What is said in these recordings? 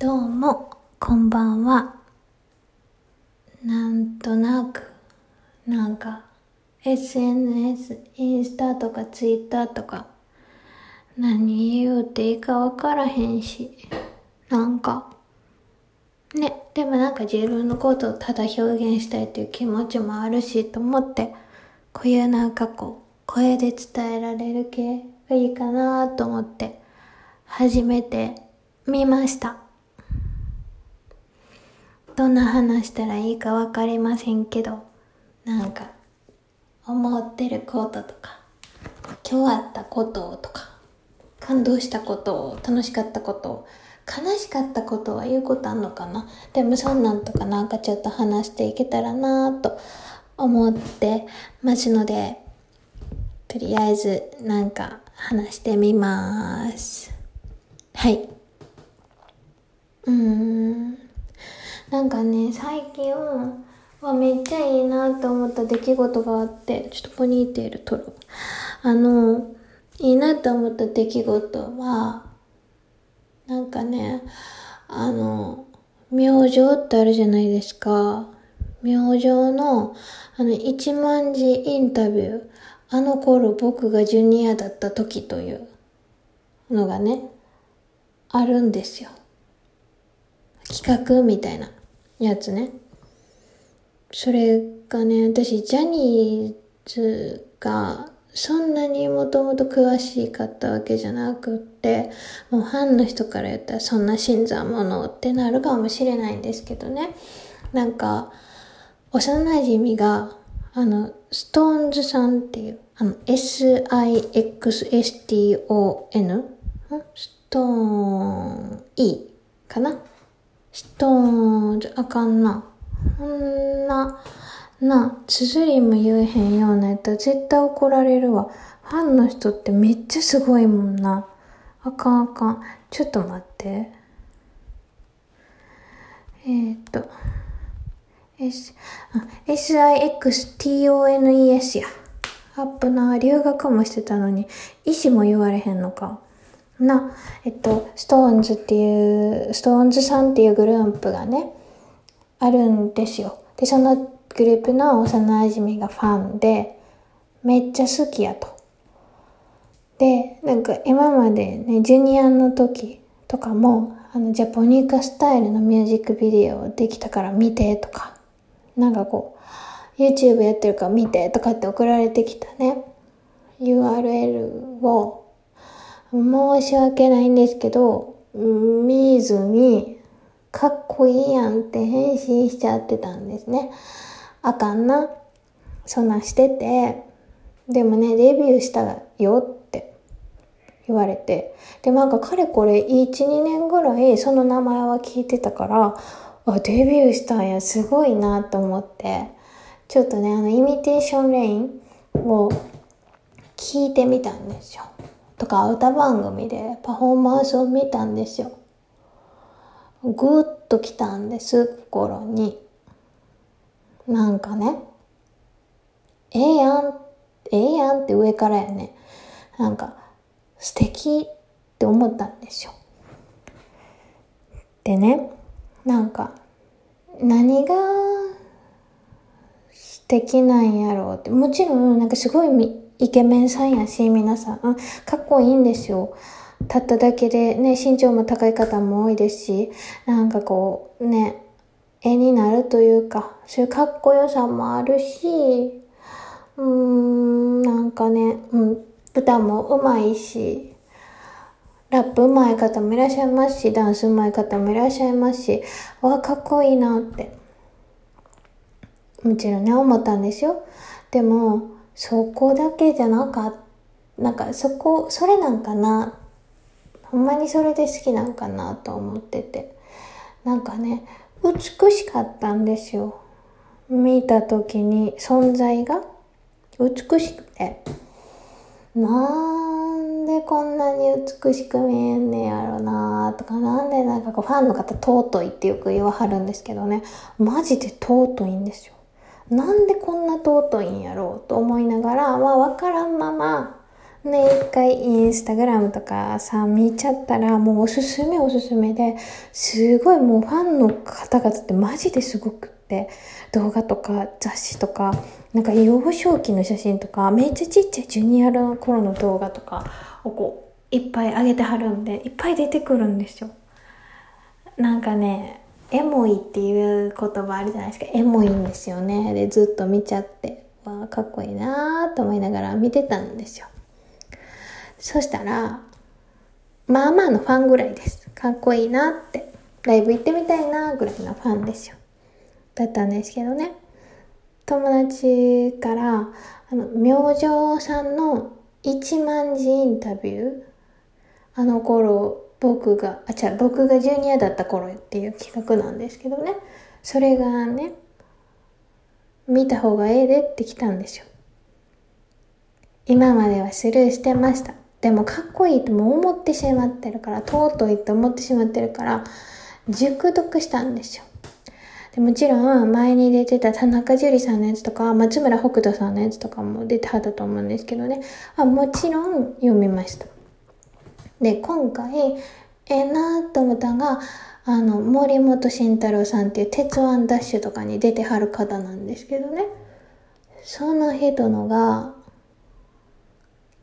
どうも、こんばんは。なんとなく、なんか、SNS、インスタとかツイッターとか、何言うていいかわからへんし、なんか、ね、でもなんか自分のことをただ表現したいっていう気持ちもあるし、と思って、こういうなんかこう、声で伝えられる系がいいかなと思って、初めて見ました。どんな話したらいいかわかりませんけど、なんか、思ってることとか、今日あったこととか、感動したこと、楽しかったこと、悲しかったことは言うことあんのかな？でもそんなんとかなんかちょっと話していけたらなと思ってますので、とりあえずなんか話してみます。はい。うん。なんかね、最近はめっちゃいいなと思った出来事があって、ちょっとポニーテール取る。あの、いいなと思った出来事は、なんかね、あの、明星ってあるじゃないですか。明星の、あの、一万字インタビュー。あの頃僕がジュニアだった時というのがね、あるんですよ。企画みたいなやつね。それがね、私、ジャニーズがそんなにもともと詳しかったわけじゃなくって、もうファンの人から言ったらそんな新参者ってなるかもしれないんですけどね。なんか、幼馴染が、あの、ストーンズさんっていう、あの、S-I-X-S-T-O-N? ストーン E かな？ストーンズあかんな。こんな、な、綴りも言えへんようなやったら絶対怒られるわ。ファンの人ってめっちゃすごいもんな。あかんあかん。ちょっと待って。えー、っと。S、SIXTONES や。アップな、留学もしてたのに、意思も言われへんのか。な、えっと、ストーンズっていう、ストーンズさんっていうグループがね、あるんですよ。で、そのグループの幼馴染がファンで、めっちゃ好きやと。で、なんか今までね、ジュニアの時とかも、あの、ジャポニカスタイルのミュージックビデオできたから見てとか、なんかこう、YouTube やってるから見てとかって送られてきたね、URL を申し訳ないんですけど、見ずに、かっこいいやんって返信しちゃってたんですね。あかんな。そんなしてて、でもね、デビューしたよって言われて。で、なんかかれこれ1、2年ぐらいその名前は聞いてたから、あ、デビューしたんや、すごいなと思って、ちょっとね、あの、イミテーションレインを聞いてみたんですよ。とか歌番組でパフォーマンスを見たんですよ。ぐーっと来たんです、心に。なんかね、ええやん、ええやんって上からやね。なんか、素敵って思ったんですよ。でね、なんか、何が素敵なんやろうって、もちろんなんかすごいイケメンさんやし、皆さん、かっこいいんですよ。たっただけでね、身長も高い方も多いですし、なんかこう、ね、絵になるというか、そういうかっこよさもあるし、うーん、なんかね、うん、歌も上手いし、ラップ上手い方もいらっしゃいますし、ダンス上手い方もいらっしゃいますし、わ、かっこいいなって。もちろんね、思ったんですよ。でも、そこだけじゃなかった、なんかそこ、それなんかな、ほんまにそれで好きなんかなと思ってて。なんかね、美しかったんですよ。見た時に存在が美しくて。なんでこんなに美しく見えんねやろなとか、なんでなんかこうファンの方尊いってよく言わはるんですけどね、マジで尊いんですよ。なんでこんな尊いんやろうと思いながら、まあわからんまま、ね、一回インスタグラムとかさ、見ちゃったら、もうおすすめおすすめで、すごいもうファンの方々ってマジですごくって、動画とか雑誌とか、なんか幼少期の写真とか、めっちゃちっちゃいジュニアの頃の動画とかをこう、いっぱい上げてはるんで、いっぱい出てくるんですよ。なんかね、エモいっていう言葉あるじゃないですか。エモいんですよね。で、ずっと見ちゃって、わあ、かっこいいなーと思いながら見てたんですよ。そしたら、まあまあのファンぐらいです。かっこいいなって。ライブ行ってみたいなぐらいのファンですよ。だったんですけどね。友達から、あの、明星さんの1万字インタビューあの頃、僕が、あ、違う、僕がジュニアだった頃っていう企画なんですけどね。それがね、見た方がええでって来たんですよ。今まではスルーしてました。でもかっこいいとも思ってしまってるから、尊いと思ってしまってるから、熟読したんですよ。でもちろん、前に出てた田中樹さんのやつとか、松村北斗さんのやつとかも出てはったと思うんですけどね。あもちろん読みました。で、今回、ええなと思ったのが、あの、森本慎太郎さんっていう鉄腕ダッシュとかに出てはる方なんですけどね。その人のが、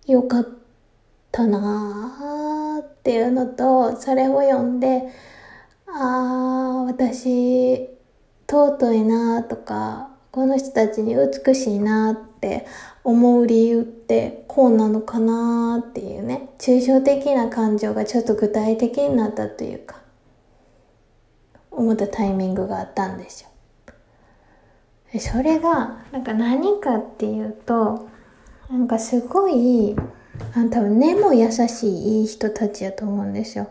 よかったなーっていうのと、それを読んで、あー、私、尊いなーとか、この人たちに美しいなーっって思う理由ってこうなのかなっていうね、抽象的な感情がちょっと具体的になったというか、思ったタイミングがあったんですよ。それが、なんか何かっていうと、なんかすごい、あ多分根も優しいいい人たちやと思うんですよ。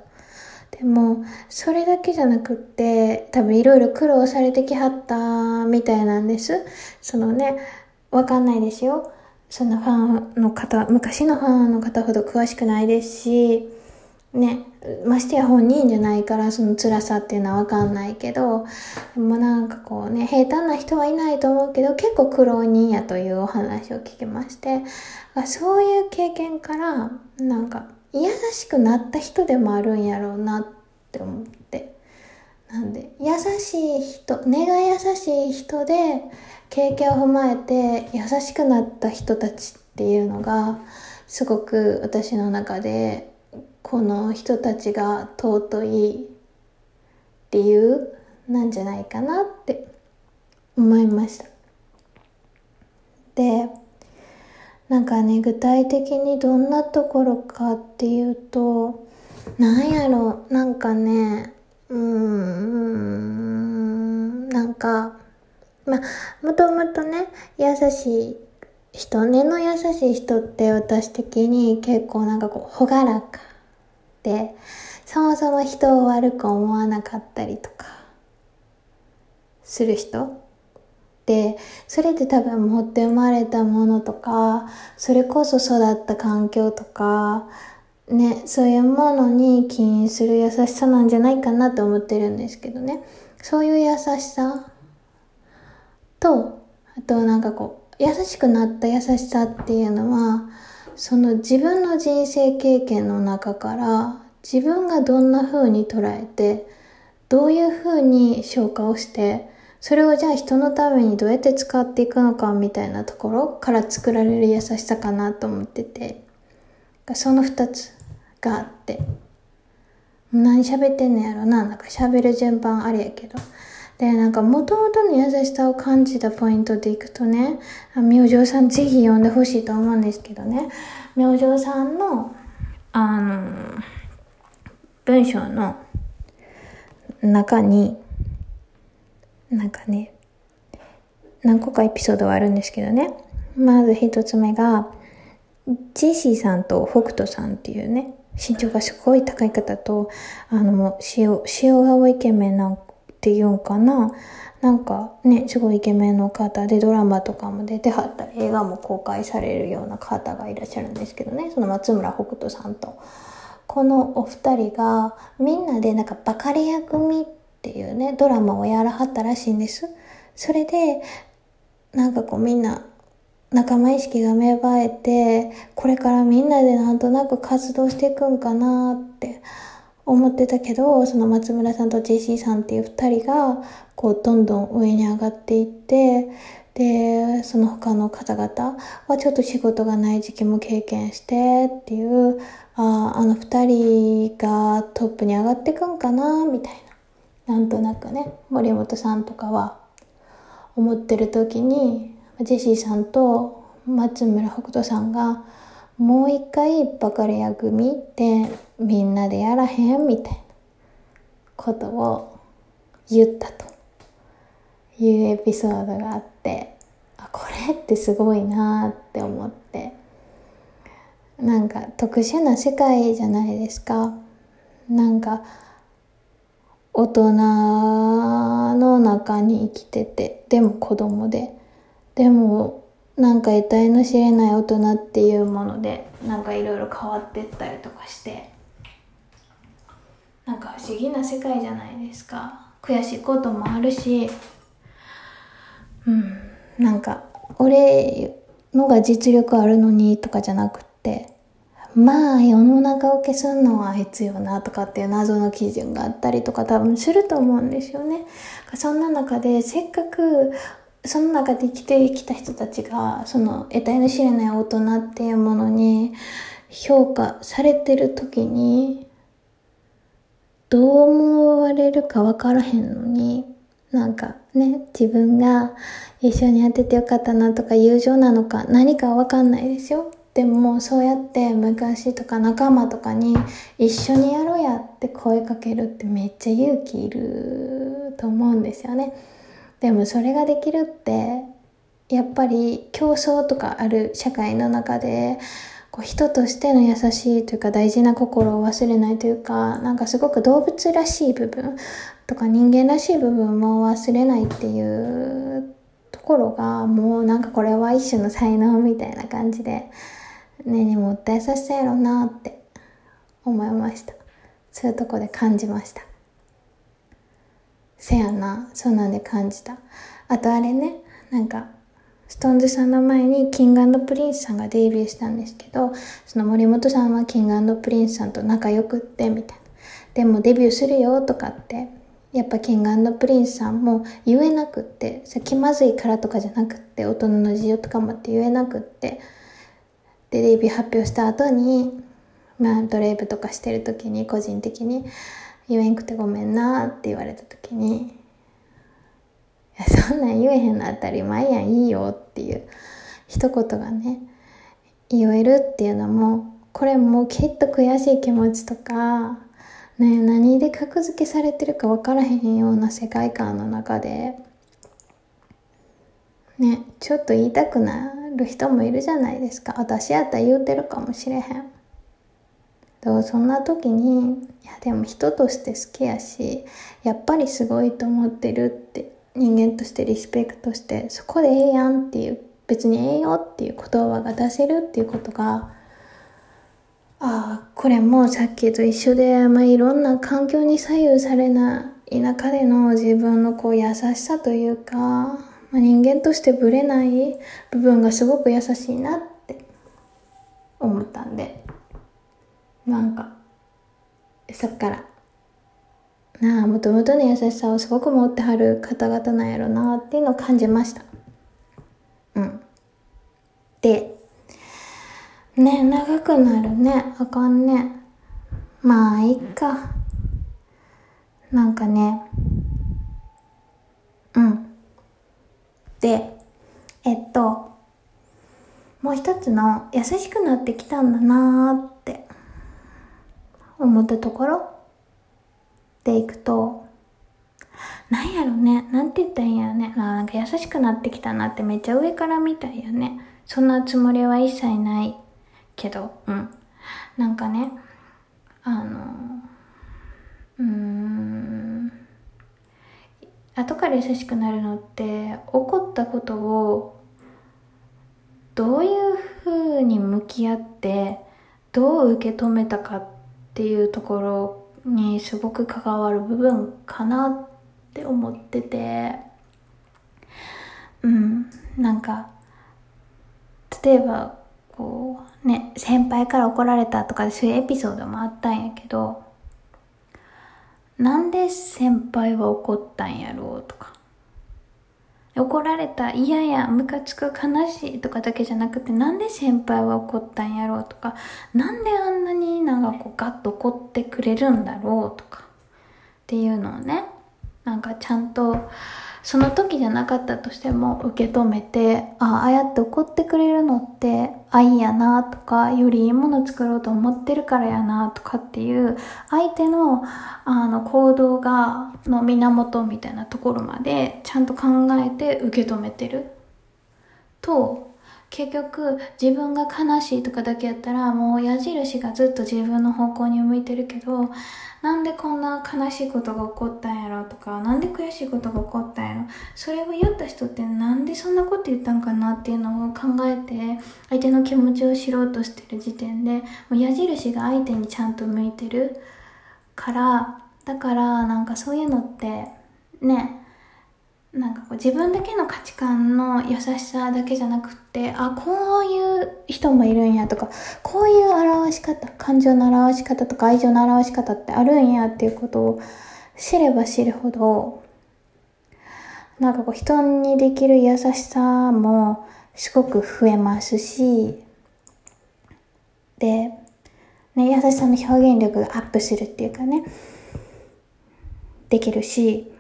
でも、それだけじゃなくって、多分いろいろ苦労されてきはったみたいなんです。そのね、わかんないですよ。そのファンの方、昔のファンの方ほど詳しくないですし、ね、ましてや本人じゃないからその辛さっていうのはわかんないけど、でもなんかこうね、平坦な人はいないと思うけど、結構苦労人やというお話を聞きまして、そういう経験から、なんか優しくなった人でもあるんやろうなって思って。なんで、優しい人、根が優しい人で、経験を踏まえて優しくなった人たちっていうのが、すごく私の中で、この人たちが尊い理由なんじゃないかなって思いました。で、なんかね、具体的にどんなところかっていうと、なんやろ、なんかね、うーん、なんか、まあ、もともとね、優しい人、根の優しい人って私的に結構なんかこう、ほがらかで、そもそも人を悪く思わなかったりとか、する人で、それって多分持って生まれたものとか、それこそ育った環境とか、ね、そういうものに起因する優しさなんじゃないかなと思ってるんですけどね。そういう優しさと、あとなんかこう、優しくなった優しさっていうのは、その自分の人生経験の中から自分がどんな風に捉えて、どういう風に消化をして、それをじゃあ人のためにどうやって使っていくのかみたいなところから作られる優しさかなと思ってて、その二つがあって、何喋ってんのやろな、なんか喋る順番あれやけど。で、なんか元々の優しさを感じたポイントでいくとね、明星さんぜひ読んでほしいと思うんですけどね、明星さんの、あの、文章の中に、なんかね、何個かエピソードはあるんですけどね。まず一つ目が、ジェシーさんと北斗さんっていうね、身長がすごい高い方と、あのもう塩、塩顔イケメンなんていうんかな。なんかね、すごいイケメンの方でドラマとかも出てはったり、映画も公開されるような方がいらっしゃるんですけどね、その松村北斗さんと。このお二人がみんなでなんかバカレア組っていうね、ドラマをやらはったらしいんです。それで、なんかこうみんな仲間意識が芽生えて、これからみんなでなんとなく活動していくんかなって思ってたけど、その松村さんとジェシーさんっていう二人が、こう、どんどん上に上がっていって、で、その他の方々はちょっと仕事がない時期も経験してっていう、ああ、の二人がトップに上がってくんかな、みたいな。なんとなくね、森本さんとかは思ってる時に、ジェシーさんと松村北斗さんがもう一回バカレア組でみんなでやらへんみたいなことを言ったと。いうエピソードがあってあこれってすごいなって思って。なんか特殊な世界じゃないですか。なんか大人の中に生きててでも子供で。でもなんか得体の知れない大人っていうものでなんかいろいろ変わってったりとかして。なんか不思議な世界じゃないですか。悔しいこともあるし。うん。なんか俺のが実力あるのにとかじゃなくって。まあ世の中を消すのはあいつよなとかっていう謎の基準があったりとか多分すると思うんですよね。そんな中でせっかくその中で生きてきた人たちが、その得体の知れない大人っていうものに評価されてる時に、どう思われるか分からへんのに、なんかね、自分が一緒にやっててよかったなとか友情なのか何か分かんないですよ。でもそうやって昔とか仲間とかに一緒にやろうやって声かけるってめっちゃ勇気いると思うんですよね。でもそれができるってやっぱり競争とかある社会の中でこう人としての優しいというか大事な心を忘れないというかなんかすごく動物らしい部分とか人間らしい部分も忘れないっていうところがもうなんかこれは一種の才能みたいな感じで根に持った優しさやろなって思いました。そういうとこで感じました。せやな、そうなんで感じた。あとあれね、なんか、ストーンズさんの前にキングプリンスさんがデビューしたんですけど、その森本さんはキングプリンスさんと仲良くって、みたいな。でもデビューするよとかって、やっぱキングプリンスさんも言えなくって、さ気まずいからとかじゃなくって、大人の事情とかもって言えなくって、で、デビュー発表した後に、まあドレイブとかしてる時に個人的に、言えんくてごめんなって言われた時に、そんなん言えへんの当たり前やん、いいよっていう一言がね、言えるっていうのも、これもうきっと悔しい気持ちとか、ね、何で格付けされてるか分からへんような世界観の中で、ね、ちょっと言いたくなる人もいるじゃないですか。私やったら言うてるかもしれへん。だからそんな時に、いやでも人として好きやし、やっぱりすごいと思ってるって、人間としてリスペクトして、そこでええやんっていう、別にええよっていう言葉が出せるっていうことが、ああ、これもさっきと一緒で、まあ、いろんな環境に左右されない中での自分のこう優しさというか、まあ、人間としてぶれない部分がすごく優しいなって思ったんで。なんかそっからなあもともとの優しさをすごく持ってはる方々なんやろなっていうのを感じました。うん。でね長くなるね。あかんね。まあいっか。なんかね。うん。でえっともう一つの優しくなってきたんだなーって思ったところ。でいくと、なんやろね。なんて言ったらいいんやろね。なんか優しくなってきたなってめっちゃ上から見たいよね。そんなつもりは一切ないけど、うん。なんかね、あの、うーん、後から優しくなるのって、起こったことをどういう風に向き合って、どう受け止めたかっていうところにすごく関わる部分かなって思ってて。うん。なんか例えばこうね先輩から怒られたとかそういうエピソードもあったんやけどなんで先輩は怒ったんやろうとか。怒られた嫌やムカつく悲しいとかだけじゃなくてなんで先輩は怒ったんやろうとかなんであんなになんかこうガッと怒ってくれるんだろうとかっていうのをねなんかちゃんとその時じゃなかったとしても受け止めてああやって怒ってくれるのって愛やなとかよりいいもの作ろうと思ってるからやなとかっていう相手のあの行動がの源みたいなところまでちゃんと考えて受け止めてると結局自分が悲しいとかだけやったらもう矢印がずっと自分の方向に向いてるけどなんでこんな悲しいことが起こったんやろとかなんで悔しいことが起こったんやろ。それを言った人ってなんでそんなこと言ったんかなっていうのを考えて相手の気持ちを知ろうとしてる時点でもう矢印が相手にちゃんと向いてるからだからなんかそういうのってねなんかこう自分だけの価値観の優しさだけじゃなくってあこういう人もいるんやとかこういう表し方感情の表し方とか愛情の表し方ってあるんやっていうことを知れば知るほどなんかこう人にできる優しさもすごく増えますしで、ね、優しさの表現力がアップするっていうかねできるし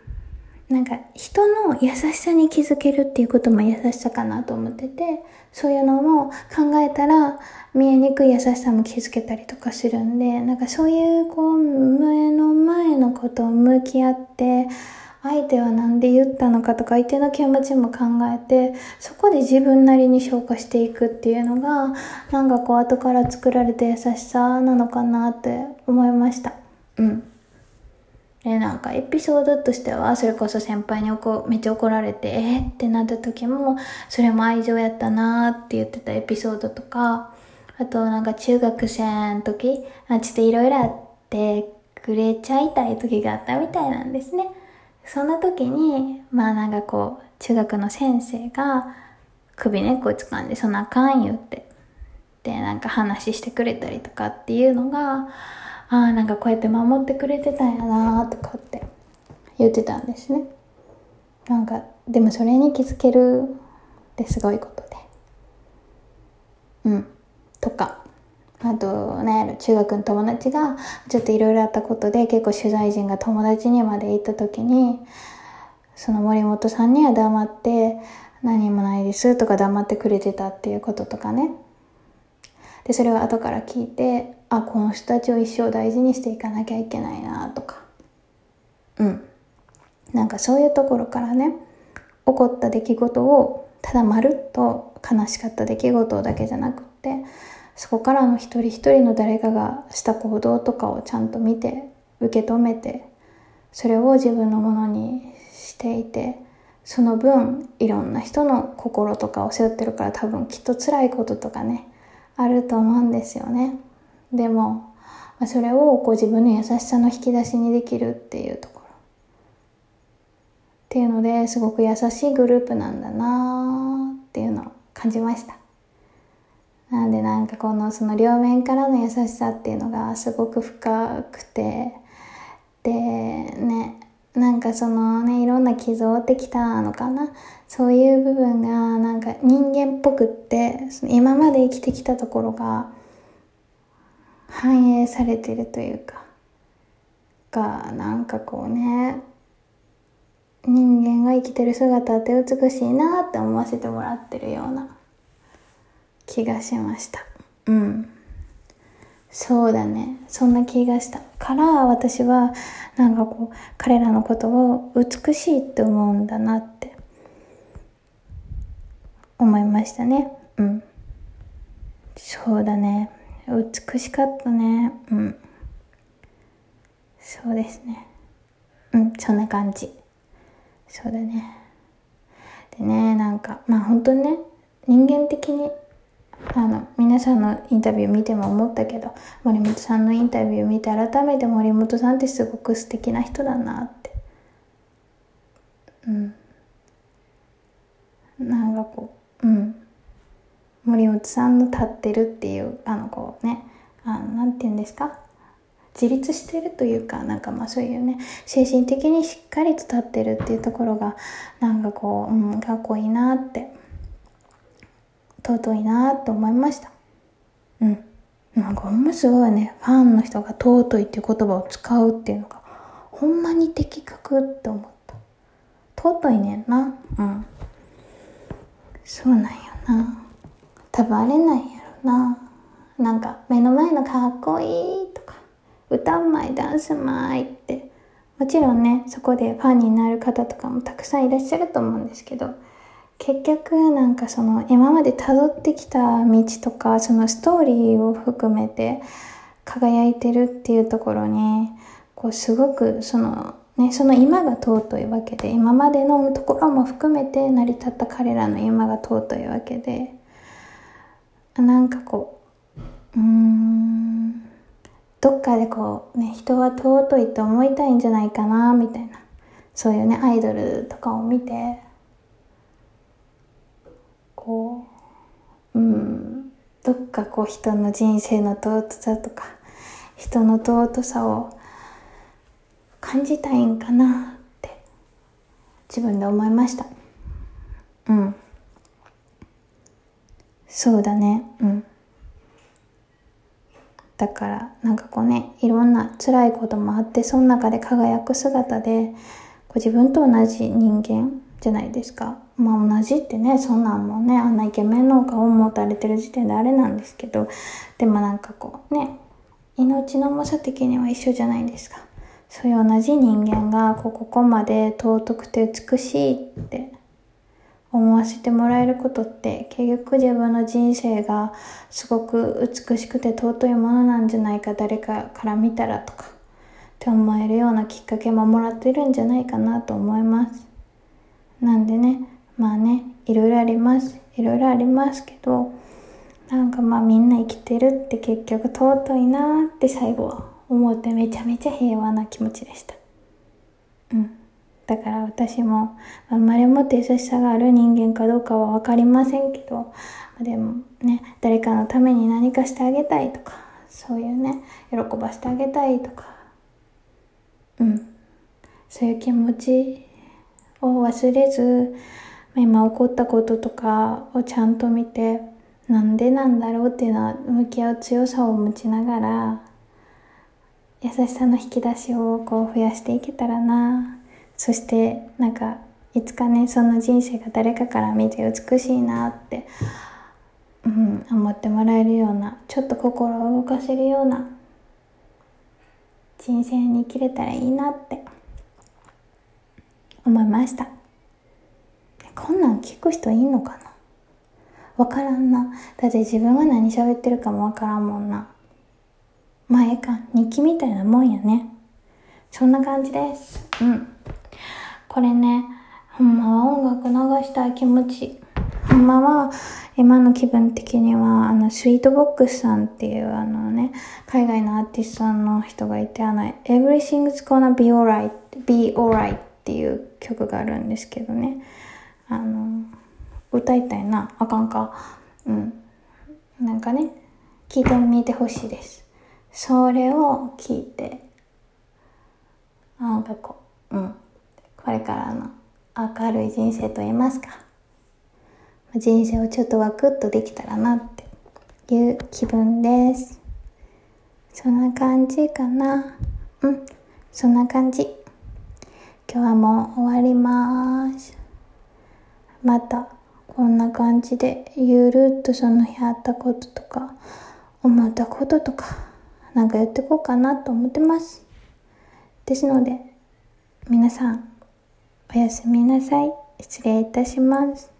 なんか人の優しさに気づけるっていうことも優しさかなと思ってて、そういうのも考えたら見えにくい優しさも気づけたりとかするんで、なんかそういうこう目の前のことを向き合って、相手は何で言ったのかとか相手の気持ちも考えて、そこで自分なりに消化していくっていうのが、なんかこう後から作られた優しさなのかなって思いました。うん。で、なんかエピソードとしては、それこそ先輩に怒めっちゃ怒られて、えー、ってなった時も、それも愛情やったなーって言ってたエピソードとか、あとなんか中学生の時、あちょっといろいろあってくれちゃいたい時があったみたいなんですね。そんな時に、まあなんかこう、中学の先生が首根っこ掴んで、そんなあかん言って、で、なんか話してくれたりとかっていうのが、ああなんかこうやって守ってくれてたんやなとかって言ってたんですね。なんかでもそれに気づけるってすごいことで。うん。とか。あとね中学の友達がちょっといろいろあったことで結構取材陣が友達にまで行った時にその森本さんには黙って何もないですとか黙ってくれてたっていうこととかね。でそれを後から聞いてあこの人たちを一生大事にしていかなきゃいけないなとかうんなんかそういうところからね起こった出来事をただまるっと悲しかった出来事だけじゃなくってそこからの一人一人の誰かがした行動とかをちゃんと見て受け止めてそれを自分のものにしていてその分いろんな人の心とかを背負ってるから多分きっと辛いこととかねあると思うんですよね。でも、まあ、それをこう自分の優しさの引き出しにできるっていうところ。っていうのですごく優しいグループなんだなっていうのを感じました。なんでなんかこのその両面からの優しさっていうのがすごく深くてでねなんかそのねいろんな傷を負ってきたのかなそういう部分がなんか人間っぽくって今まで生きてきたところが反映されてるというかがなんかこうね人間が生きてる姿って美しいなって思わせてもらってるような気がしました。うん。そうだね。そんな気がした。から私はなんかこう彼らのことを美しいって思うんだなって思いましたね。うん。そうだね。美しかったね。うん。そうですね。うん、そんな感じ。そうだね。でね、なんか、まあ本当にね、人間的に、あの、皆さんのインタビュー見ても思ったけど、森本さんのインタビュー見て改めて森本さんってすごく素敵な人だなって。うん。なんかこう、森本さんの立ってるっていうあのこうねあのなんて言うんですか？自立してるというかなんかまあそういうね精神的にしっかりと立ってるっていうところがなんかこう、うん、かっこいいなって尊いなって思いました。うん。なんかほんますごいねファンの人が尊いっていう言葉を使うっていうのがほんまに的確って思った。尊いねんな。うん。そうなんよな。多分あれなんやろな。なんか目の前のかっこいいとか。歌うまいダンスうまいって。もちろんねそこでファンになる方とかもたくさんいらっしゃると思うんですけど。結局なんかその今まで辿ってきた道とかそのストーリーを含めて輝いてるっていうところにこうすごくそのねその今が尊いわけで今までのところも含めて成り立った彼らの今が尊いわけで。なんかこううんどっかでこうね人は尊いと思いたいんじゃないかなみたいなそういうねアイドルとかを見てこううんどっかこう人の人生の尊さとか人の尊さを感じたいんかなって自分で思いました。うん。そうだね。うん。だからなんかこうねいろんな辛いこともあってその中で輝く姿でこう自分と同じ人間じゃないですか。まあ同じってねそんなんもねあんなイケメンの顔を持たれてる時点であれなんですけどでもなんかこうね命の重さ的には一緒じゃないですか。そういう同じ人間がこうここまで尊くて美しいって思わせてもらえることって結局自分の人生がすごく美しくて尊いものなんじゃないか誰かから見たらとかって思えるようなきっかけももらってるんじゃないかなと思います。なんでねまあねいろいろあります。いろいろありますけどなんかまあみんな生きてるって結局尊いなって最後は思ってめちゃめちゃ平和な気持ちでした。うん。だから私も生まれ持って優しさがある人間かどうかは分かりませんけどでもね誰かのために何かしてあげたいとかそういうね喜ばせてあげたいとかうん。そういう気持ちを忘れず今起こったこととかをちゃんと見てなんでなんだろうっていうのは向き合う強さを持ちながら優しさの引き出しをこう増やしていけたらな。そしてなんかいつかねその人生が誰かから見て美しいなって、うん、思ってもらえるようなちょっと心を動かせるような人生に生きれたらいいなって思いました。こんなん聞く人いんのかな？わからんな。だって自分が何喋ってるかもわからんもんな。まあええか。日記みたいなもんやね。そんな感じです。うん。これね、ほんまは音楽流したい気持ち。ほんまは、今の気分的には、あの、スイートボックスさんっていう、あのね、海外のアーティストの人がいて、あの、Everything's Gonna Be Alright, Be Alright っていう曲があるんですけどね。あの、歌いたいな。あかんか。うん。なんかね、聞いてみてほしいです。それを聞いて、なんかこ、うん。これからの明るい人生と言いますか？人生をちょっとワクッとできたらなっていう気分です。そんな感じかな？うんそんな感じ。今日はもう終わります。またこんな感じでゆるっとその日あったこととか思ったこととかなんかやってこうかなと思ってます。ですので皆さんおやすみなさい。失礼いたします。